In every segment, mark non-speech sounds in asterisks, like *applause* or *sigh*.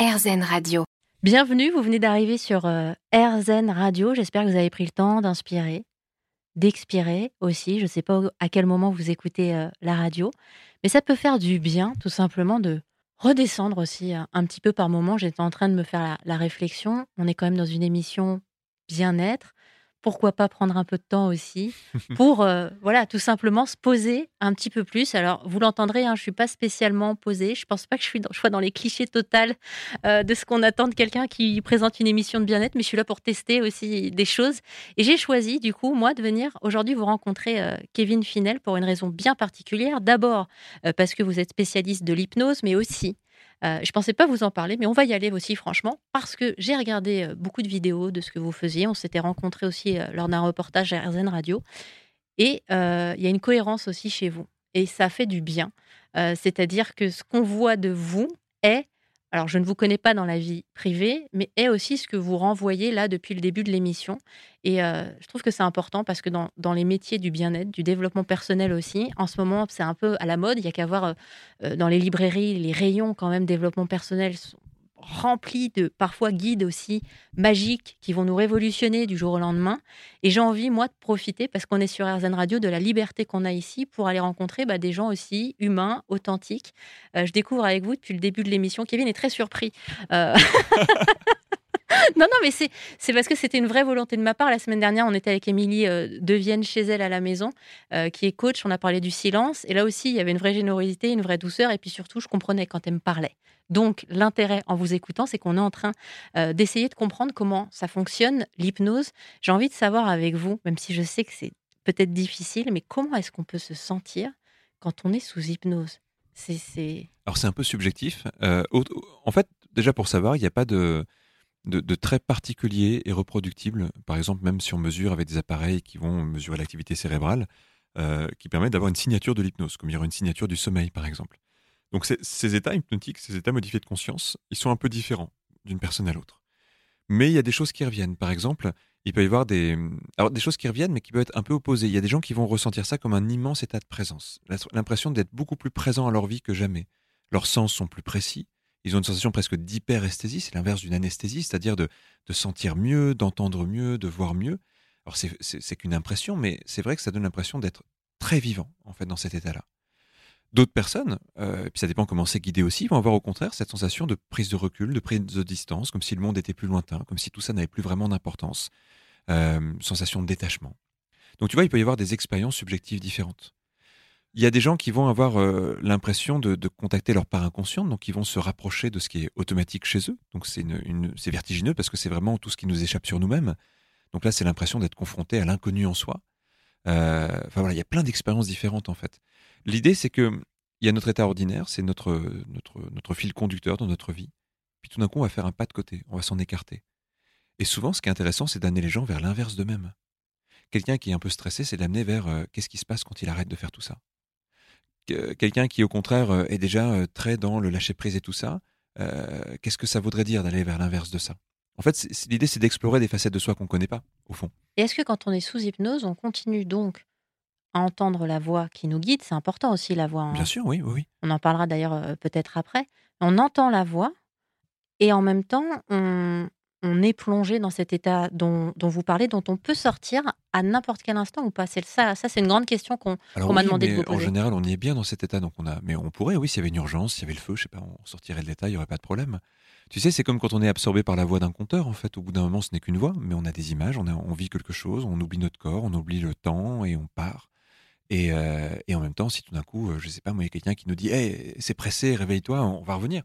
RZN Radio. Bienvenue, vous venez d'arriver sur euh, RZN Radio. J'espère que vous avez pris le temps d'inspirer, d'expirer aussi. Je ne sais pas à quel moment vous écoutez euh, la radio, mais ça peut faire du bien tout simplement de redescendre aussi euh, un petit peu par moment. J'étais en train de me faire la, la réflexion. On est quand même dans une émission bien-être pourquoi pas prendre un peu de temps aussi *laughs* pour, euh, voilà, tout simplement se poser un petit peu plus. Alors, vous l'entendrez, hein, je suis pas spécialement posée. Je pense pas que je, suis dans, sois dans les clichés total euh, de ce qu'on attend de quelqu'un qui présente une émission de bien-être, mais je suis là pour tester aussi des choses. Et j'ai choisi, du coup, moi, de venir aujourd'hui vous rencontrer euh, Kevin Finel pour une raison bien particulière. D'abord, parce que vous êtes spécialiste de l'hypnose, mais aussi euh, je ne pensais pas vous en parler, mais on va y aller aussi, franchement, parce que j'ai regardé euh, beaucoup de vidéos de ce que vous faisiez. On s'était rencontrés aussi euh, lors d'un reportage à RZN Radio. Et il y a une cohérence aussi chez vous. Et ça fait du bien. C'est-à-dire que ce qu'on voit de vous est alors je ne vous connais pas dans la vie privée, mais est aussi ce que vous renvoyez là depuis le début de l'émission. Et euh, je trouve que c'est important parce que dans, les métiers du bien-être, du développement personnel aussi, en ce moment c'est un peu à la mode. Il y a qu'à voir euh, euh, dans les librairies, les rayons quand même développement personnel sont rempli de parfois guides aussi magiques qui vont nous révolutionner du jour au lendemain. Et j'ai envie, moi, de profiter, parce qu'on est sur RZN Radio, de la liberté qu'on a ici pour aller rencontrer bah, des gens aussi humains, authentiques. Euh, je découvre avec vous depuis le début de l'émission. Kevin est très surpris. Euh, *laughs* *laughs* non, non, mais c'est parce que c'était une vraie volonté de ma part. La semaine dernière, on était avec Émilie euh, de Vienne chez elle à la maison, qui est coach. On a parlé du silence. Et là aussi, il y avait une vraie générosité, une vraie douceur. Et puis surtout, je comprenais quand elle me parlait. Donc, l'intérêt en vous écoutant, c'est qu'on est en train euh, d'essayer de comprendre comment ça fonctionne, l'hypnose. J'ai envie de savoir avec vous, même si je sais que c'est peut-être difficile, mais comment est-ce qu'on peut se sentir quand on est sous hypnose? C'est, Alors, c'est un peu subjectif. Euh, en fait, déjà pour savoir, il n'y a pas de, de, traits particuliers et reproductibles. Par exemple, même si on mesure avec des appareils qui vont mesurer l'activité cérébrale, euh, qui permettent d'avoir une signature de l'hypnose, comme il y aurait une signature du sommeil, par exemple. Donc ces états hypnotiques, ces états modifiés de conscience, ils sont un peu différents d'une personne à l'autre. Mais il y a des choses qui reviennent. Par exemple, il peut y avoir des, des choses qui reviennent, mais qui peuvent être un peu opposées. Il y a des gens qui vont ressentir ça comme un immense état de présence, l'impression d'être beaucoup plus présent à leur vie que jamais. Leurs sens sont plus précis. Ils ont une sensation presque d'hyperesthésie, c'est l'inverse d'une anesthésie, c'est-à-dire de, sentir mieux, d'entendre mieux, de voir mieux. Alors c'est qu'une impression, mais c'est vrai que ça donne l'impression d'être très vivant en fait dans cet état-là. D'autres personnes, euh, puis ça dépend comment c'est guidé aussi, vont avoir au contraire cette sensation de prise de recul, de prise de distance, comme si le monde était plus lointain, comme si tout ça n'avait plus vraiment d'importance, euh, sensation de détachement. Donc tu vois, il peut y avoir des expériences subjectives différentes. Il y a des gens qui vont avoir euh, l'impression de, contacter leur part inconsciente, donc ils vont se rapprocher de ce qui est automatique chez eux. Donc c'est vertigineux parce que c'est vraiment tout ce qui nous échappe sur nous-mêmes. Donc là, c'est l'impression d'être confronté à l'inconnu en soi. enfin voilà, il y a plein d'expériences différentes en fait. L'idée, c'est que il y a notre état ordinaire, c'est notre fil conducteur dans notre vie. Puis tout d'un coup, on va faire un pas de côté, on va s'en écarter. Et souvent, ce qui est intéressant, c'est d'amener les gens vers l'inverse d'eux-mêmes. Quelqu'un qui est un peu stressé, c'est d'amener vers euh, qu'est-ce qui se passe quand il arrête de faire tout ça? Quelqu'un qui, au contraire, euh, est déjà euh, très dans le lâcher-prise et tout ça, qu'est-ce que ça voudrait dire d'aller vers l'inverse de ça? En fait, l'idée, c'est d'explorer des facettes de soi qu'on ne connaît pas, au fond. Et est-ce que quand on est sous hypnose, on continue donc entendre la voix qui nous guide? C'est important aussi la voix. Bien sûr, oui, oui, On en parlera d'ailleurs euh, peut-être après. On entend la voix et en même temps, on, est plongé dans cet état dont, vous parlez, dont on peut sortir à n'importe quel instant ou pas? C'est ça, ça c'est une grande question qu'on m'a demandé de vous poser. En général, on y est bien dans cet état, donc on a. Mais on pourrait, oui, s'il y avait une urgence, s'il y avait le feu, je sais pas, on sortirait de l'état, il y aurait pas de problème. Tu sais, c'est comme quand on est absorbé par la voix d'un conteur. En fait, au bout d'un moment, ce n'est qu'une voix, mais on a des images, on, on vit quelque chose, on oublie notre corps, on oublie le temps et on part. Euh, et, en même temps, si tout d'un coup, euh, je sais pas, moi, il y a quelqu'un qui nous dit hey, c'est pressé, réveille-toi, on va revenir.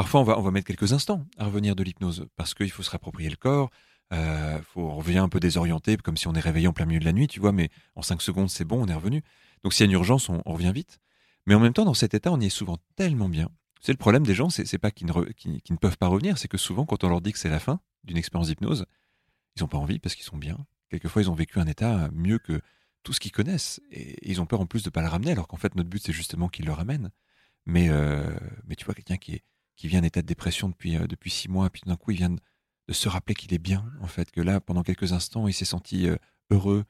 Parfois, on va, on va mettre quelques instants à revenir de l'hypnose parce qu'il faut se rapproprier le corps. Euh, faut, on revient un peu désorienté, comme si on est réveillé en plein milieu de la nuit, tu vois, mais en cinq secondes, c'est bon, on est revenu. Donc, s'il y a une urgence, on, revient vite. Mais en même temps, dans cet état, on y est souvent tellement bien. C'est le problème des gens, c'est pas qu'ils ne, ne, peuvent pas revenir, c'est que souvent, quand on leur dit que c'est la fin d'une expérience d'hypnose, ils n'ont pas envie parce qu'ils sont bien. Quelquefois, ils ont vécu un état mieux que tout ce qu'ils connaissent. Et ils ont peur en plus de ne pas le ramener, alors qu'en fait, notre but, c'est justement qu'ils le ramènent. Mais, euh, mais tu vois, quelqu'un qui, est, qui vient d'état de dépression depuis, euh, depuis six mois, puis d'un coup, il vient de, se rappeler qu'il est bien, en fait, que là, pendant quelques instants, il s'est senti euh, heureux,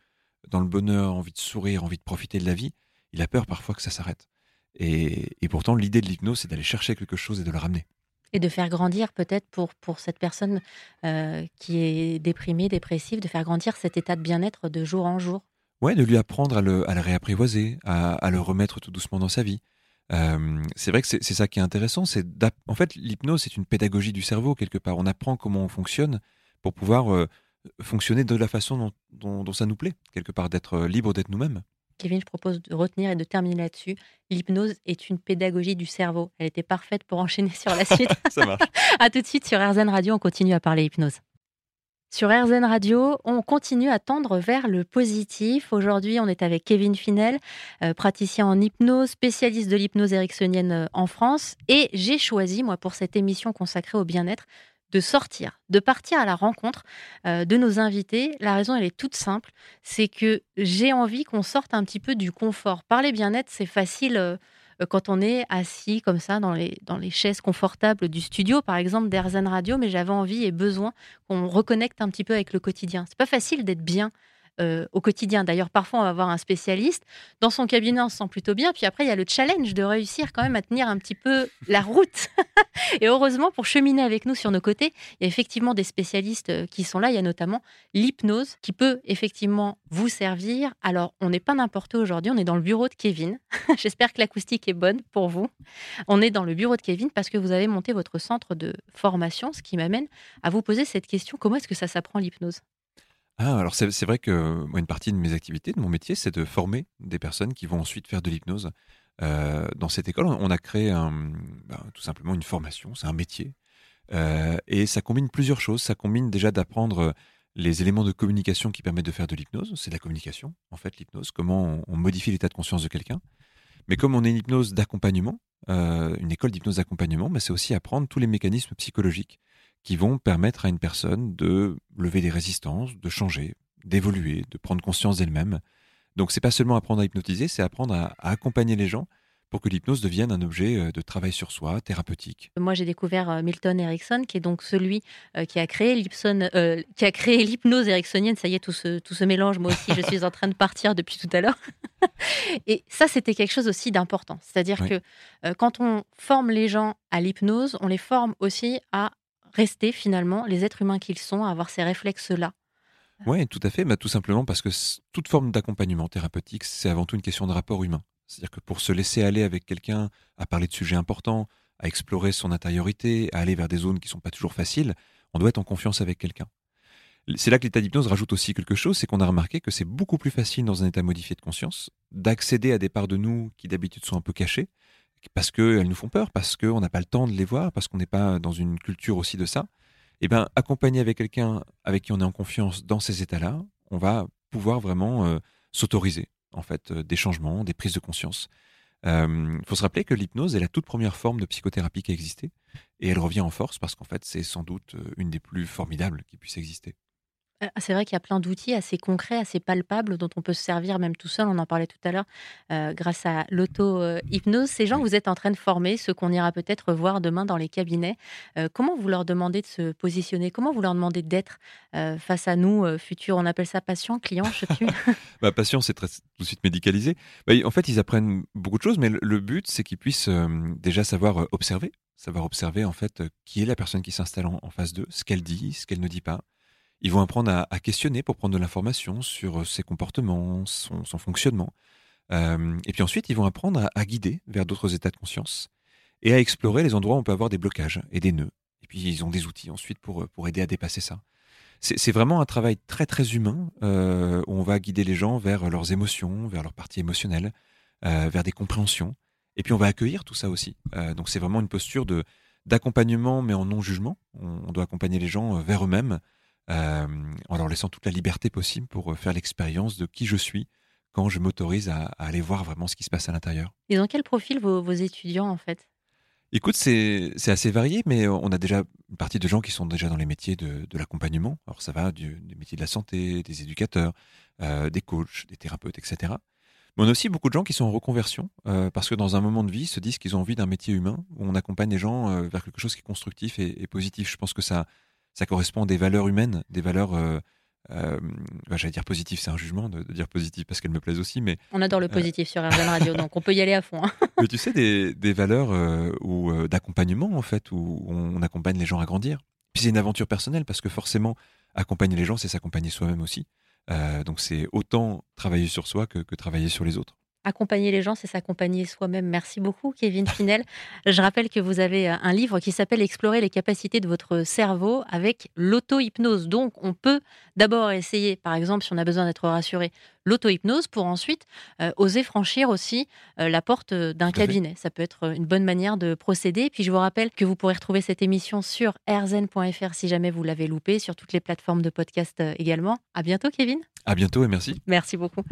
dans le bonheur, envie de sourire, envie de profiter de la vie. Il a peur parfois que ça s'arrête. Et, et pourtant, l'idée de l'hypnose, c'est d'aller chercher quelque chose et de le ramener. Et de faire grandir peut-être pour, pour cette personne euh, qui est déprimée, dépressive, de faire grandir cet état de bien-être de jour en jour. Ouais, de lui apprendre à le, à le réapprivoiser, à, à, le remettre tout doucement dans sa vie. Euh, c'est vrai que c'est ça qui est intéressant. C'est en fait l'hypnose, c'est une pédagogie du cerveau quelque part. On apprend comment on fonctionne pour pouvoir euh, fonctionner de la façon dont, dont, dont, ça nous plaît quelque part, d'être libre d'être nous-mêmes. Kevin, je propose de retenir et de terminer là-dessus. L'hypnose est une pédagogie du cerveau. Elle était parfaite pour enchaîner sur la suite. *laughs* Ça marche. à tout de suite sur RZN Radio, on continue à parler hypnose. Sur RZN Radio, on continue à tendre vers le positif. Aujourd'hui, on est avec Kevin Finel, euh, praticien en hypnose, spécialiste de l'hypnose ericksonienne euh, en France. Et j'ai choisi, moi, pour cette émission consacrée au bien-être, de sortir, de partir à la rencontre euh, de nos invités. La raison, elle est toute simple, c'est que j'ai envie qu'on sorte un petit peu du confort. Parler bien-être, c'est facile quand on est assis comme ça dans les, dans les chaises confortables du studio, par exemple d'Airzen Radio, mais j'avais envie et besoin qu'on reconnecte un petit peu avec le quotidien. C'est pas facile d'être bien euh, au quotidien. D'ailleurs, parfois, on va voir un spécialiste. Dans son cabinet, on se sent plutôt bien. Puis après, il y a le challenge de réussir quand même à tenir un petit peu la route. *laughs* et heureusement, pour cheminer avec nous sur nos côtés, il y a effectivement des spécialistes euh, qui sont là. Il y a notamment l'hypnose qui peut effectivement vous servir. Alors, on n'est pas n'importe où aujourd'hui. On est dans le bureau de Kevin. *laughs* J'espère que l'acoustique est bonne pour vous. On est dans le bureau de Kevin parce que vous avez monté votre centre de formation, ce qui m'amène à vous poser cette question. Comment est-ce que ça s'apprend l'hypnose? Ah, alors c'est vrai que une partie de mes activités, de mon métier, c'est de former des personnes qui vont ensuite faire de l'hypnose. Euh, dans cette école, on a créé ben, tout simplement une formation, c'est un métier. Euh, et ça combine plusieurs choses. Ça combine déjà d'apprendre les éléments de communication qui permettent de faire de l'hypnose. C'est la communication, en fait, l'hypnose. Comment on, modifie l'état de conscience de quelqu'un. Mais comme on est une hypnose d'accompagnement, euh, une école d'hypnose d'accompagnement, ben, c'est aussi apprendre tous les mécanismes psychologiques qui vont permettre à une personne de lever des résistances, de changer, d'évoluer, de prendre conscience d'elle-même. Donc c'est pas seulement apprendre à hypnotiser, c'est apprendre à, accompagner les gens pour que l'hypnose devienne un objet euh, de travail sur soi, thérapeutique. Moi, j'ai découvert euh, Milton Erickson, qui est donc celui euh, qui a créé l'hypnose ericksonienne. Ça y est, tout se, tout se mélange. Moi aussi, je suis en train de partir depuis tout à l'heure. *laughs* Et ça, c'était quelque chose aussi d'important. C'est-à-dire que quand on forme les gens à l'hypnose, on les forme aussi à rester finalement les êtres humains qu'ils sont, à avoir ces réflexes-là. Oui, tout à fait. Bah, tout simplement parce que toute forme d'accompagnement thérapeutique, c'est avant tout une question de rapport humain. C'est-à-dire que pour se laisser aller avec quelqu'un, à parler de sujets importants, à explorer son intériorité, à aller vers des zones qui ne sont pas toujours faciles, on doit être en confiance avec quelqu'un. C'est là que l'état d'hypnose rajoute aussi quelque chose, c'est qu'on a remarqué que c'est beaucoup plus facile dans un état modifié de conscience d'accéder à des parts de nous qui d'habitude sont un peu cachées, parce qu'elles nous font peur, parce qu'on n'a pas le temps de les voir, parce qu'on n'est pas dans une culture aussi de ça, eh bien, accompagner avec quelqu'un avec qui on est en confiance dans ces états-là, on va pouvoir vraiment euh, s'autoriser, en fait, euh, des changements, des prises de conscience. Il euh, faut se rappeler que l'hypnose est la toute première forme de psychothérapie qui a existé, et elle revient en force parce qu'en fait, c'est sans doute une des plus formidables qui puisse exister. Ah, c'est vrai qu'il y a plein d'outils assez concrets, assez palpables, dont on peut se servir même tout seul, on en parlait tout à l'heure, euh, grâce à l'auto-hypnose. Ces gens vous êtes en train de former, ceux qu'on ira peut-être voir demain dans les cabinets, euh, comment vous leur demandez de se positionner? Comment vous leur demandez d'être euh, face à nous, futurs? On appelle ça patient, client, je sais plus. *laughs* bah, patient, c'est tout de suite médicalisé. Bah, en fait, ils apprennent beaucoup de choses, mais le, but, c'est qu'ils puissent déjà savoir observer, savoir observer en fait qui est la personne qui s'installe en face d'eux, ce qu'elle dit, ce qu'elle ne dit pas ils vont apprendre à, questionner pour prendre de l'information sur euh, ses comportements, son, fonctionnement. Euh, et puis ensuite, ils vont apprendre à, guider vers d'autres états de conscience et à explorer les endroits où on peut avoir des blocages et des nœuds. Et puis, ils ont des outils ensuite pour, pour aider à dépasser ça. C'est vraiment un travail très, très humain euh, où on va guider les gens vers leurs émotions, vers leur partie émotionnelle, vers des compréhensions. Et puis, on va accueillir tout ça aussi. donc, c'est vraiment une posture d'accompagnement, mais en non-jugement. on, doit accompagner les gens vers eux-mêmes, euh, en leur laissant toute la liberté possible pour euh, faire l'expérience de qui je suis quand je m'autorise à, aller voir vraiment ce qui se passe à l'intérieur. Et dans quel profil vos, étudiants en fait? Écoute, c'est assez varié, mais on a déjà une partie de gens qui sont déjà dans les métiers de, l'accompagnement. Alors ça va du, des métiers de la santé, des éducateurs, euh, des coachs, des thérapeutes, etc. Mais on a aussi beaucoup de gens qui sont en reconversion parce que dans un moment de vie, ils se disent qu'ils ont envie d'un métier humain où on accompagne les gens vers quelque chose qui est constructif et, et positif. Je pense que ça, ça correspond à des valeurs humaines, des valeurs euh, euh, bah, j'allais dire positif, c'est un jugement de, dire positif parce qu'elles me plaisent aussi, mais on adore le positif sur RZN Radio, donc on peut y aller à fond. Hein. *laughs* mais tu sais des, des valeurs ou d'accompagnement en fait où on accompagne les gens à grandir. Puis c'est une aventure personnelle parce que forcément accompagner les gens, c'est s'accompagner soi-même aussi. donc c'est autant travailler sur soi que, que travailler sur les autres. Accompagner les gens, c'est s'accompagner soi-même. Merci beaucoup, Kevin Finel. Je rappelle que vous avez euh, un livre qui s'appelle Explorer les capacités de votre cerveau avec l'auto-hypnose. Donc, on peut d'abord essayer, par exemple, si on a besoin d'être rassuré, l'auto-hypnose pour ensuite euh, oser franchir aussi euh, la porte d'un cabinet. Ça peut être une bonne manière de procéder. Puis, je vous rappelle que vous pourrez retrouver cette émission sur rzen.fr si jamais vous l'avez loupé, sur toutes les plateformes de podcast également. À bientôt, Kevin. À bientôt et merci. Merci beaucoup.